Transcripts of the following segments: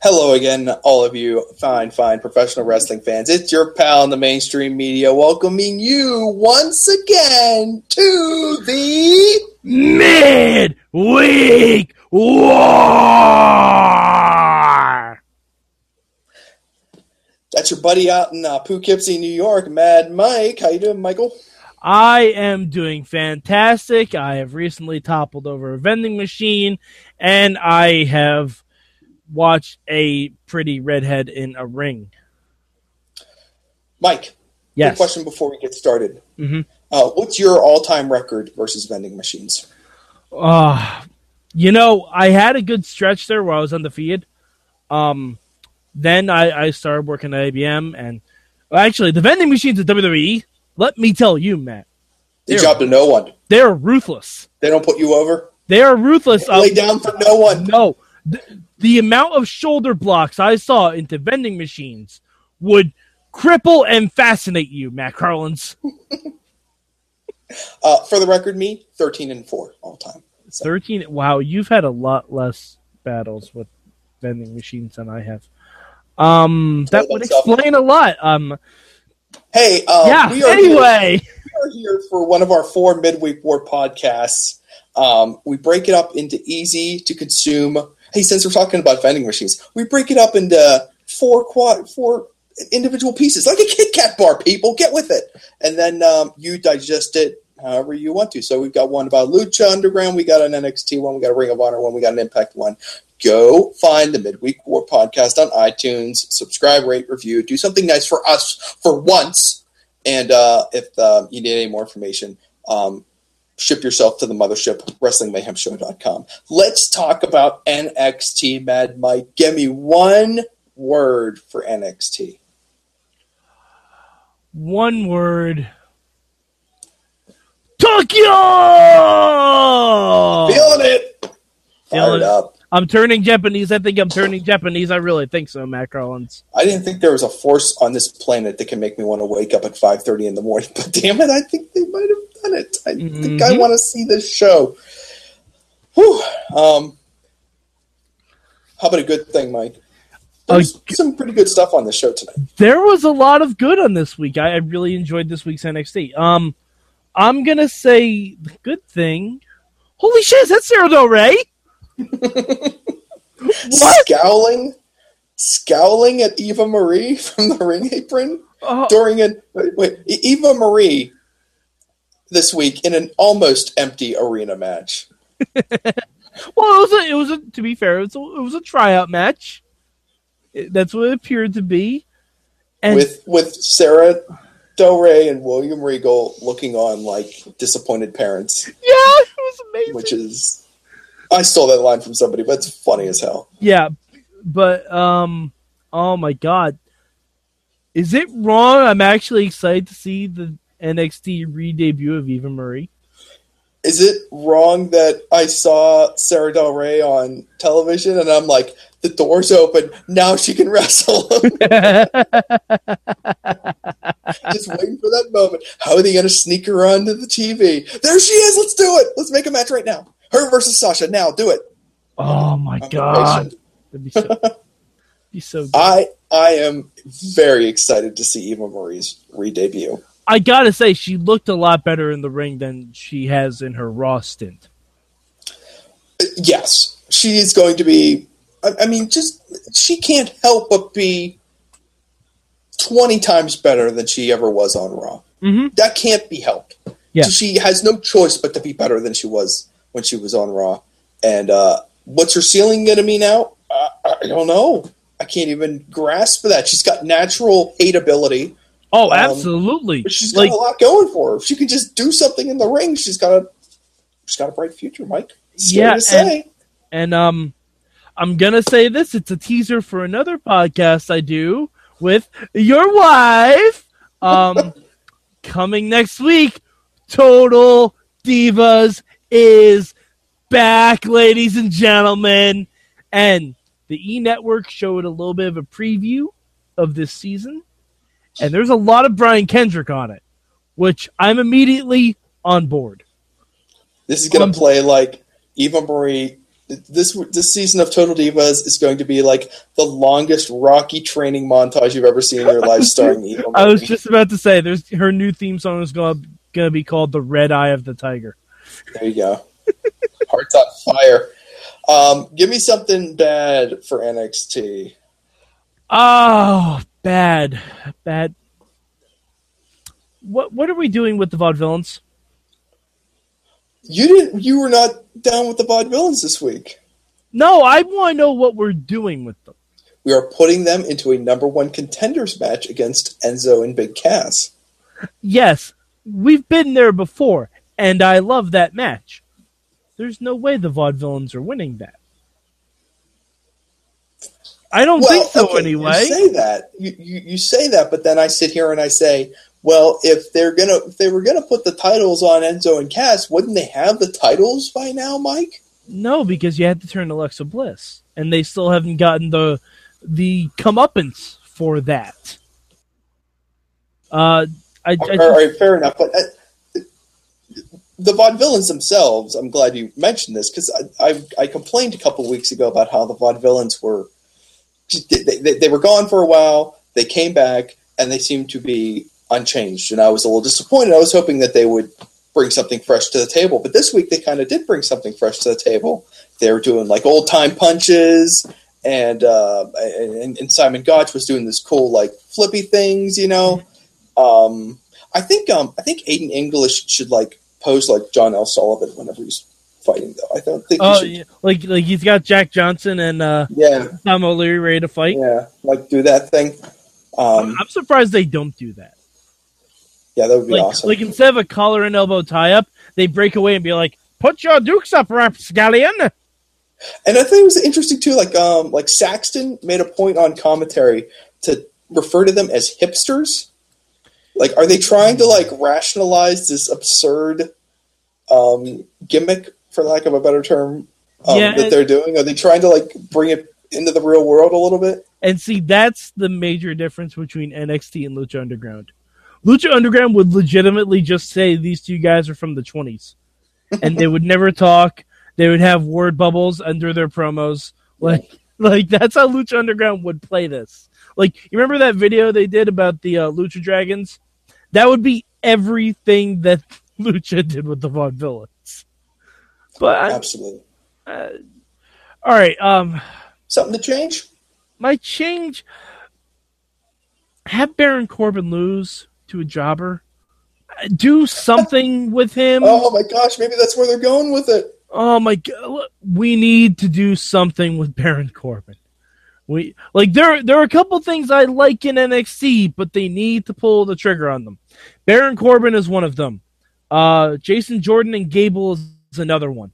Hello again, all of you fine, fine professional wrestling fans. It's your pal in the mainstream media welcoming you once again to the Midweek War. That's your buddy out in uh, Poughkeepsie, New York, Mad Mike. How you doing, Michael? I am doing fantastic. I have recently toppled over a vending machine, and I have watched a pretty redhead in a ring. Mike, Yes. question before we get started. Mhm. Uh, what's your all-time record versus vending machines? Uh, you know, I had a good stretch there where I was on undefeated. Um, then I, I started working at IBM, and well, actually, the vending machines at WWE, let me tell you, Matt, They They're- job to no one. they're ruthless. They don't put you over. They are ruthless. Lay Um, down for no one. No, the, amount of shoulder blocks I saw into vending machines would cripple and fascinate you, Matt Carlins. Uh, for the record, me thirteen and four all time. So, Thirteen. Wow, you've had a lot less battles with vending machines than I have. Um, that would explain a lot. Um, hey, uh, yeah. we are here- Anyway, we are here for one of our four midweek war podcasts. Um, we break it up into easy to consume. Hey, since we're talking about vending machines, we break it up into four quad, four individual pieces, like a Kit Kat bar. People get with it, and then um, you digest it however you want to. So we've got one about Lucha Underground, we got an NXT one, we got a Ring of Honor one, we got an Impact one. Go find the Midweek War podcast on iTunes, subscribe, rate, review, do something nice for us for once. And uh, if uh, you need any more information, um, ship yourself to the mothership, WrestlingMayhemShow.com. Let's talk about NXT, Mad Mike. Give me one word for NXT. one word. Tokyo. Feeling it. Feeling Fired it. up. I'm turning Japanese. I think I'm turning Japanese. I really think so, Matt Carlins. I didn't think there was a force on this planet that can make me want to wake up at 5.30 in the morning. But damn it, I think they might have done it. I think I Mhm. want to see this show. Whew. Um, how about a good thing, Mike? There's Uh, some pretty good stuff on the show tonight. there was a lot of good on this week. I, I really enjoyed this week's NXT. Um, I'm gonna say the good thing. Holy shit, is that Sarah Del Rey? Scowling, scowling at Eva Marie from the ring apron Oh, during an wait, wait, Eva Marie this week in an almost empty arena match. well, it was a, it was a, to be fair, it was a, it was a tryout match. It- that's what it appeared to be. And with with Sarah Del Rey and William Regal looking on like disappointed parents, yeah, it was amazing. which is I stole that line from somebody, but it's funny as hell. Yeah, but um, oh my god, is it wrong? I'm actually excited to see the NXT re-debut of Eva Marie. Is it wrong that I saw Sarah Del Rey on television and I'm like, the door's open, now she can wrestle? Just waiting for that moment. How are they going to sneak her onto the TV? There she is. Let's do it. Let's make a match right now. Her versus Sasha. Now, do it. oh my I'm god, that'd be so, be so good. I I am very excited to see Eva Marie's re-debut. I gotta say, she looked a lot better in the ring than she has in her Raw stint. Yes, she is going to be. I, I mean, just she can't help but be twenty times better than she ever was on Raw. Mm-hmm. That can't be helped. Yeah. So she has no choice but to be better than she was when she was on Raw. And uh, what's her ceiling going to be now? Uh, I don't know. I can't even grasp that. She's got natural hateability. Oh, Um, absolutely. But she's got Like, a lot going for her. If she can just do something in the ring, she's got a she's got a bright future, Mike. Yeah, say. And um, I'm gonna say this. It's a teaser for another podcast I do with your wife. Um, coming next week. Total Divas is back, ladies and gentlemen, and the E Network showed a little bit of a preview of this season, and there's a lot of Brian Kendrick on it, which I'm immediately on board. This is going to play like Eva Marie this this season of Total Divas is going to be like the longest Rocky training montage you've ever seen in your life, starring Evil. I was just about to say, there's her new theme song is going to be called "The Red Eye of the Tiger." There you go. Hearts on fire. Um, give me something bad for NXT. Oh, bad, bad. What what are we doing with the vaudevillains? You didn't. You were not down with the vaudevillains this week. No, I want to know what we're doing with them. We are putting them into a number one contenders match against Enzo and Big Cass. Yes, we've been there before, and I love that match. There's no way the vaudevillains are winning that. I don't Well, think so okay, anyway. You say that. You, you you say that, but then I sit here and I say, well, if they're gonna if they were gonna put the titles on Enzo and Cass, wouldn't they have the titles by now, Mike? No, because you had to turn Alexa Bliss, and they still haven't gotten the the comeuppance for that. Uh, I, I all right, all right, fair enough. But uh, the vaudevillains themselves, I'm glad you mentioned this because I, I I complained a couple weeks ago about how the vaudevillains were they, they, they were gone for a while. They came back and they seemed to be unchanged, and I was a little disappointed. I was hoping that they would bring something fresh to the table, but this week they kind of did bring something fresh to the table. They were doing like old time punches. And, uh, and and Simon Gotch was doing this cool like flippy things, you know. Um, I think um, I think Aiden English should like pose like John L. Sullivan whenever he's fighting. Though I don't think. he oh, should, yeah, like like he's got Jack Johnson and uh, yeah, Tom O'Leary ready to fight. yeah, like do that thing. Um, I'm surprised they don't do that. yeah, that would be Like, awesome. like instead of a collar and elbow tie up, they break away and be like, "Put your dukes up, rapscallion." and I think it was interesting too. Like um, like Saxton made a point on commentary to refer to them as hipsters. Like, are they trying to like rationalize this absurd um, gimmick, for lack of a better term, um, Yeah, that they're doing? Are they trying to like bring it into the real world a little bit? And see, that's the major difference between NXT and Lucha Underground. Lucha Underground would legitimately just say these two guys are from the 20s. And they would never talk. They would have word bubbles under their promos. Like, like that's how Lucha Underground would play this. Like, you remember that video they did about the uh, Lucha Dragons? That would be everything that Lucha did with the Vaudevillains. But, I- Absolutely. all right, um, Something to change? my change have Baron Corbin lose to a jobber. Do something with him. Oh my gosh, maybe that's where they're going with it. Oh my god, we need to do something with Baron Corbin. We like there there are a couple things I like in NXT, but they need to pull the trigger on them. Baron Corbin is one of them. Uh Jason Jordan and Gable is another one.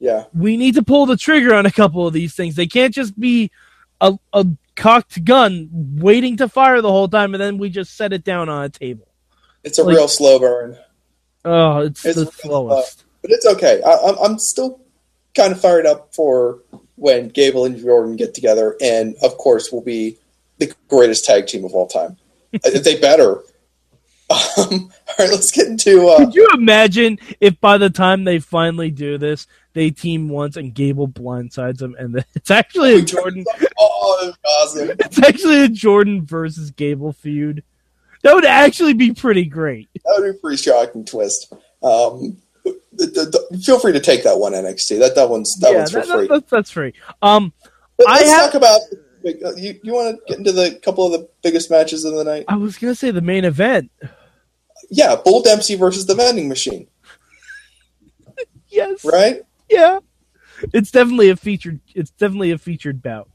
Yeah. we need to pull the trigger on a couple of these things. They can't just be a, a cocked gun waiting to fire the whole time and then we just set it down on a table. It's a Like- real slow burn. Oh, it's, It's the slowest. But it's okay. I, I'm still kind of fired up for when Gable and Jordan get together, and of course, will be the greatest tag team of all time. They better. Um, all right, let's get into. Uh, Could you imagine if by the time they finally do this, they team once and Gable blindsides them, and it's actually a Jordan. oh, awesome! It's actually a Jordan versus Gable feud. That would actually be pretty great. That would be a pretty shocking twist. Um, th- th- th- feel free to take that one, NXT. That that one's that yeah, one's for that- free. that- that's free. Um, But let's have- talk about. uh, You, you want to get into the couple of the biggest matches of the night? I was gonna say the main event. Yeah, Bull Dempsey versus the Vending Machine, Yes, right? yeah. It's definitely a featured. It's definitely a featured bout.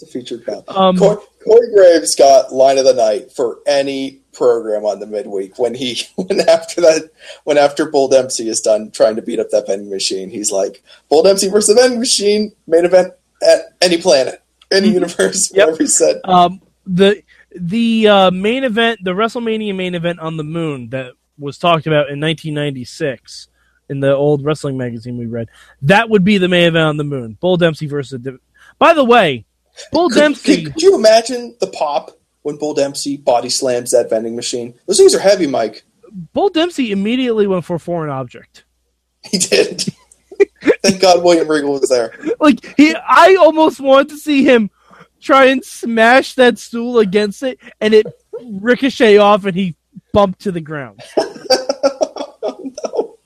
It's a featured. Um, Cor- Corey Graves got line of the night for any program on the midweek when he when after that when after Bull Dempsey is done trying to beat up that vending machine, he's like Bull Dempsey versus the vending machine main event at any planet, any universe, Yep. whatever he said. Um, the the uh, main event, the WrestleMania main event on the moon that was talked about in 1996 in the old wrestling magazine we read. That would be the main event on the moon. Bull Dempsey versus. The, by the way, Bull Could, Dempsey. could, could you imagine the pop when Bull Dempsey body slams that vending machine? Those things are heavy, Mike. Bull Dempsey immediately went for a foreign object. He did. Thank God William Regal was there. Like he, I almost wanted to see him try and smash that stool against it, and it ricochet off, and he bumped to the ground. Oh, no.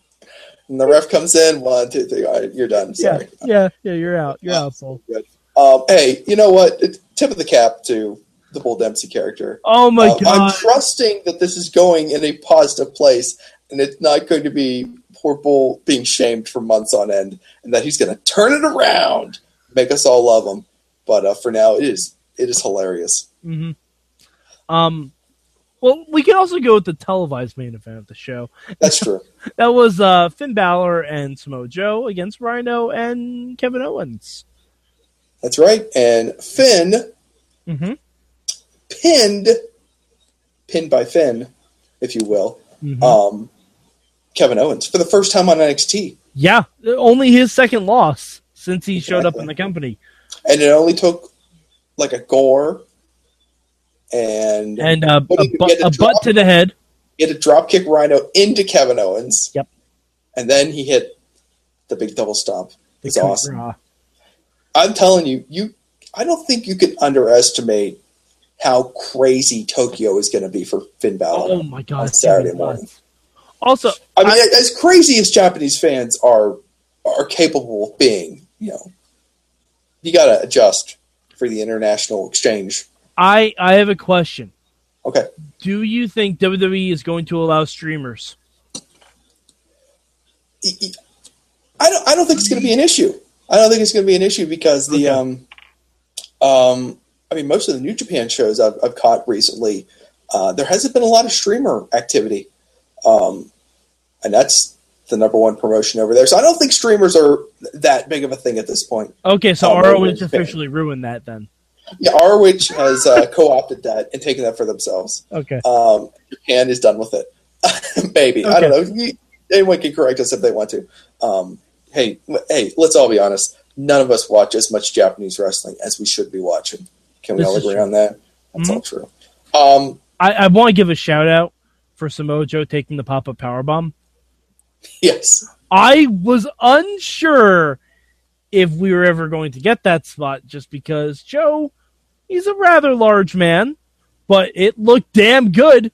And the ref comes in, one, two, three. All right, you're done. Sorry. Yeah, yeah, yeah. You're out. You're out, Paul. Um, hey, you know what? Tip of the cap to the Bull Dempsey character. Oh my Uh, god! I'm trusting that this is going in a positive place, and it's not going to be poor Bull being shamed for months on end, and that he's going to turn it around, make us all love him. But uh, for now, it is it is hilarious. hmm Um, well, we can also go with the televised main event of the show. That's true. That was uh, Finn Balor and Samoa Joe against Rhino and Kevin Owens. That's right. And Finn Mm-hmm. pinned, pinned by Finn, if you will, Mhm. um, Kevin Owens for the first time on NXT, Yeah, only his second loss since he showed up in the company. and it only took like a gore and And uh, a, bu- a a butt to the head. he had a drop kick Rhino into Kevin Owens. Yep. and then he hit the big double stomp. It's awesome. I'm telling you, you. I don't think you can underestimate how crazy Tokyo is going to be for Finn Balor. Oh my god! On Saturday morning. Also, I mean, as crazy as Japanese fans are are capable of being, you know, you got to adjust for the international exchange. I I have a question. Okay, Do you think WWE is going to allow streamers? I don't. I don't think it's going to be an issue. I don't think it's going to be an issue because the Okay. um, um, I mean, most of the New Japan shows I've, I've caught recently, uh, there hasn't been a lot of streamer activity, um, and that's the number one promotion over there. So I don't think streamers are that big of a thing at this point. Okay, so Oh, ROH officially ruined that then. Yeah, ROH has uh, co-opted that and taken that for themselves. Okay. Um, Japan is done with it. Maybe I don't know. Anyone can correct us if they want to. Um, hey, hey, let's all be honest. None of us watch as much Japanese wrestling as we should be watching. Can we This all agree true. on that? That's Mhm. all true. Um, I, I want to give a shout out for Samoa Joe taking the pop up power bomb. yes, I was unsure if we were ever going to get that spot just because Joe, he's a rather large man, but it looked damn good.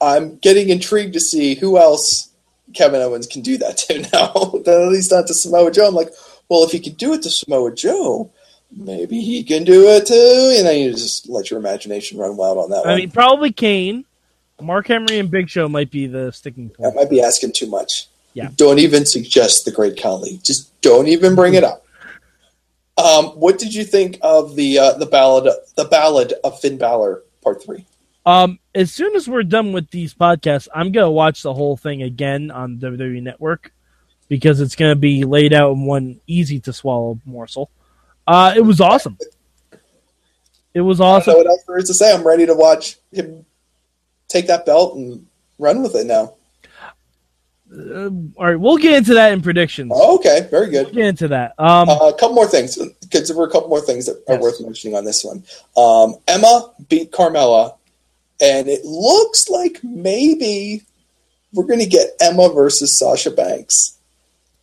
I'm getting intrigued to see who else Kevin Owens can do that to now. At least not to Samoa Joe. I'm like, well, if he can do it to Samoa Joe, maybe he can do it too. And then you just let your imagination run wild on that I one. mean, probably Kane, Mark Henry, and Big Show might be the sticking That point. might be asking too much. Yeah. Don't even suggest the Great Khali. Just don't even bring it up. Um, what did you think of the uh, the ballad the ballad of Finn Balor Part Three? Um, as soon as we're done with these podcasts, I'm gonna watch the whole thing again on WWE Network because it's gonna be laid out in one easy to swallow morsel. Uh, it was awesome. It was awesome. what else there is to say. I'm ready to watch him take that belt and run with it now. Uh, all right, we'll get into that in predictions. Oh, okay, very good. We'll get into that. Um, Uh, a couple more things, because there were a couple more things that are Yes. worth mentioning on this one. Um, Emma beat Carmella, and it looks like maybe we're going to get Emma versus Sasha Banks.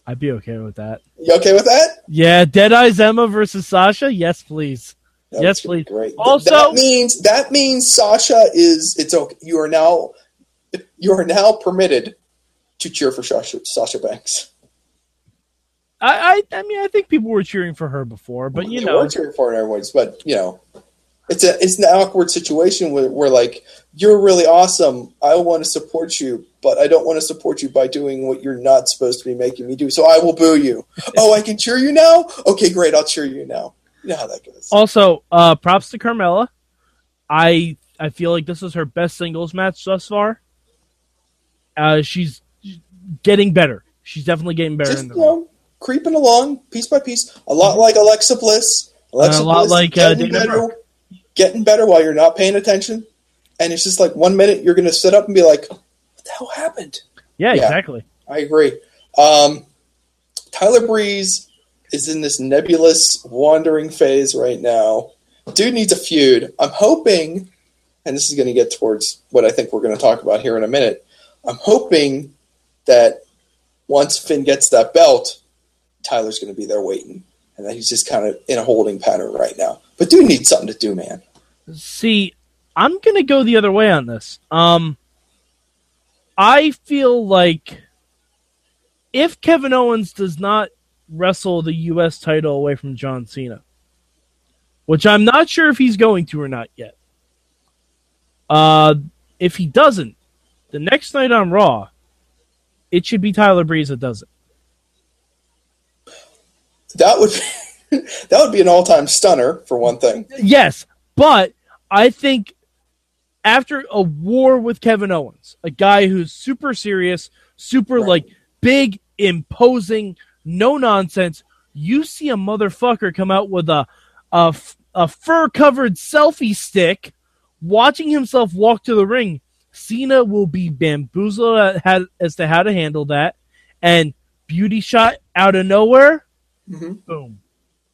I'd be okay with that. You okay with that? Yeah, Deadeye's Emma versus Sasha. Yes, please. That's Yes, please. Great. Also- that means that means Sasha is it's okay. You are now you are now permitted to cheer for Sasha, Sasha Banks. I, I, I mean, I think people were cheering for her before, but you They know, were cheering for her everyone's, but you know, it's a it's an awkward situation where, where like you're really awesome. I want to support you, but I don't want to support you by doing what you're not supposed to be making me do. So I will boo you. oh, I can cheer you now. Okay, great. I'll cheer you now. You know how that goes. Also, uh, props to Carmella. I I feel like this is her best singles match thus far. Uh, she's getting better. She's definitely getting better Just in the you know, creeping along piece by piece. A lot like Alexa Bliss. Alexa a lot Bliss like, uh, Dana Brooke. Getting better while you're not paying attention. And it's just like one minute you're going to sit up and be like, "What the hell happened?" Yeah, Yeah. exactly. I agree. Um, Tyler Breeze is in this nebulous wandering phase right now. Dude needs a feud. I'm hoping, and this is going to get towards what I think we're going to talk about here in a minute. I'm hoping that once Finn gets that belt, Tyler's going to be there waiting, and that he's just kind of in a holding pattern right now. But dude needs something to do, man. See, I'm gonna go the other way on this. Um, I feel like if Kevin Owens does not wrestle the U.S. title away from John Cena, which I'm not sure if he's going to or not yet. Uh, if he doesn't, the next night on Raw, it should be Tyler Breeze that does it. That would be, that would be an all time stunner for one thing. Yes, but I think after a war with Kevin Owens, a guy who's super serious, super right. like big, imposing, no nonsense, you see a motherfucker come out with a a, a fur covered selfie stick, watching himself walk to the ring. Cena will be bamboozled as to how to handle that, and beauty shot out of nowhere. Mm-hmm. Boom.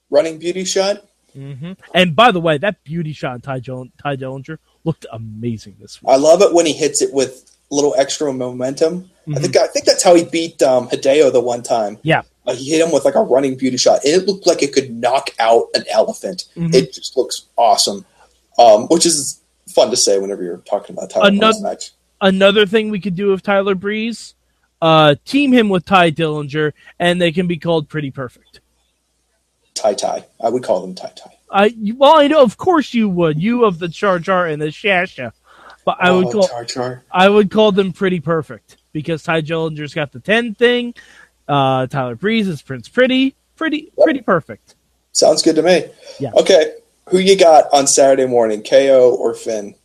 Running beauty shot. Mm-hmm. And by the way, that beauty shot Ty, jo- Tye Dillinger looked amazing this week. I love it when he hits it with a little extra momentum. Mm-hmm. I think I think that's how he beat um, Hideo the one time. Yeah, uh, he hit him with like a running beauty shot, and it looked like it could knock out an elephant. Mm-hmm. It just looks awesome, um, which is fun to say whenever you're talking about Tyler another, match. Another thing we could do with Tyler Breeze, uh, team him with Tye Dillinger, and they can be called pretty perfect. Tie tie. I would call them tie tie. I well, I know, of course you would. You of the Char Char and the Shasha, but I would oh, call Char Char. I would call them pretty perfect because Tye Dillinger's got the ten thing. Uh, Tyler Breeze is Prince Pretty, pretty yep. pretty perfect. Sounds good to me. Yeah. Okay, who you got on Saturday morning, KO or Finn?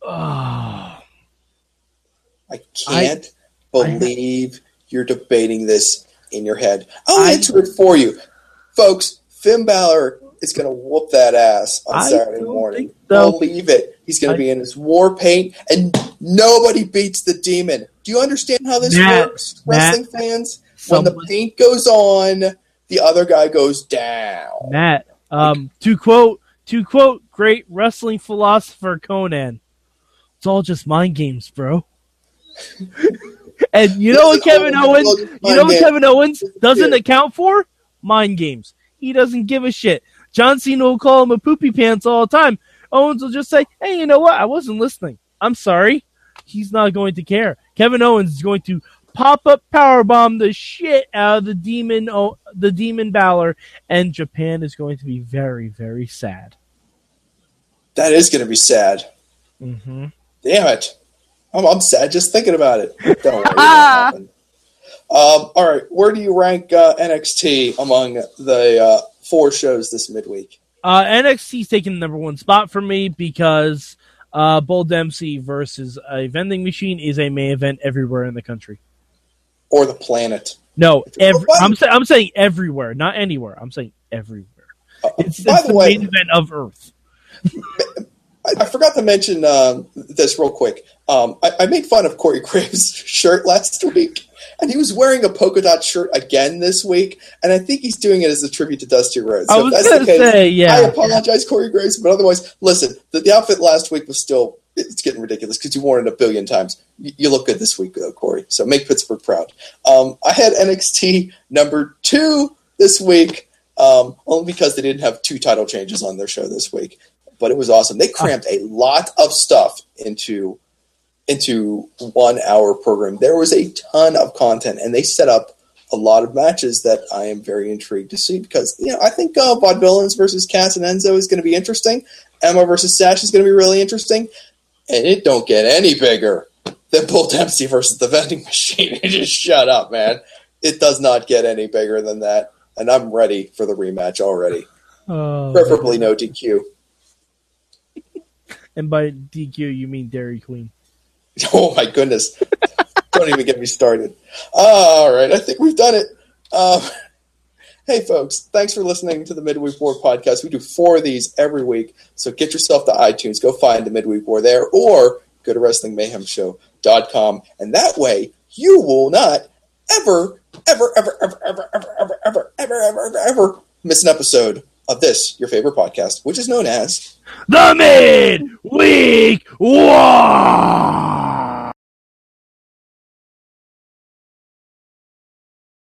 Oh, I can't I, believe I, you're debating this in your head. I'll I, answer it for you folks, Finn Balor is going to whoop that ass on I Saturday morning. So. Believe it. He's going to be in his war paint, and nobody beats the demon. Do you understand how this Matt, works, wrestling Matt, fans? When the paint goes on, the other guy goes down. Matt, um, to quote to quote great wrestling philosopher Konnan, it's all just mind games, bro. and you know what Kevin Owens, you know what Kevin Owens doesn't account for? Mind games. He doesn't give a shit. John Cena will call him a poopy pants all the time. Owens will just say, "Hey, you know what? I wasn't listening. I'm sorry." He's not going to care. Kevin Owens is going to pop up power bomb the shit out of the demon, the demon Balor, and Japan is going to be very, very sad. That is going to be sad. Mm-hmm. Damn it! I'm, I'm sad just thinking about it. Don't worry. Um, all right, where do you rank uh, NXT among the uh, four shows this midweek? Uh, NXT's taking the number one spot for me because uh, Bull Dempsey versus a vending machine is a main event everywhere in the country or the planet. No, every, I'm, I'm saying everywhere, not anywhere. I'm saying everywhere. Uh, it's, it's the, the way, main event of Earth. I, I, forgot to mention um, this real quick. Um, I, I, made fun of Corey Graves' shirt last week and he was wearing a polka dot shirt again this week, and I think he's doing it as a tribute to Dusty Rhodes. So I was going to say, yeah. I apologize, Corey Graves, but otherwise, listen, the, the outfit last week was still it's getting ridiculous because you worn it a billion times. You, you, look good this week, though, Corey. So make Pittsburgh proud. Um, I had NXT number two this week, um, only because they didn't have two title changes on their show this week. But it was awesome. They crammed a lot of stuff into into one hour program. There was a ton of content, and they set up a lot of matches that I am very intrigued to see because you know I think uh, Vaudevillains versus Cass and Enzo is going to be interesting. Emma versus Sash is going to be really interesting, and it don't get any bigger than Bull Dempsey versus the vending machine. just shut up, man. It does not get any bigger than that, and I'm ready for the rematch already. Oh, Preferably no DQ. and by DQ you mean Dairy Queen. Oh my goodness! Don't even get me started. All right, I think we've done it. Um, hey, folks! Thanks for listening to the Midweek War podcast. We do four of these every week, so get yourself to iTunes, go find the Midweek War there, or go to WrestlingMayhemShow.com, and that way you will not ever, ever, ever, ever, ever, ever, ever, ever, ever, ever, ever, ever miss an episode of this, your favorite podcast, which is known as the Midweek War.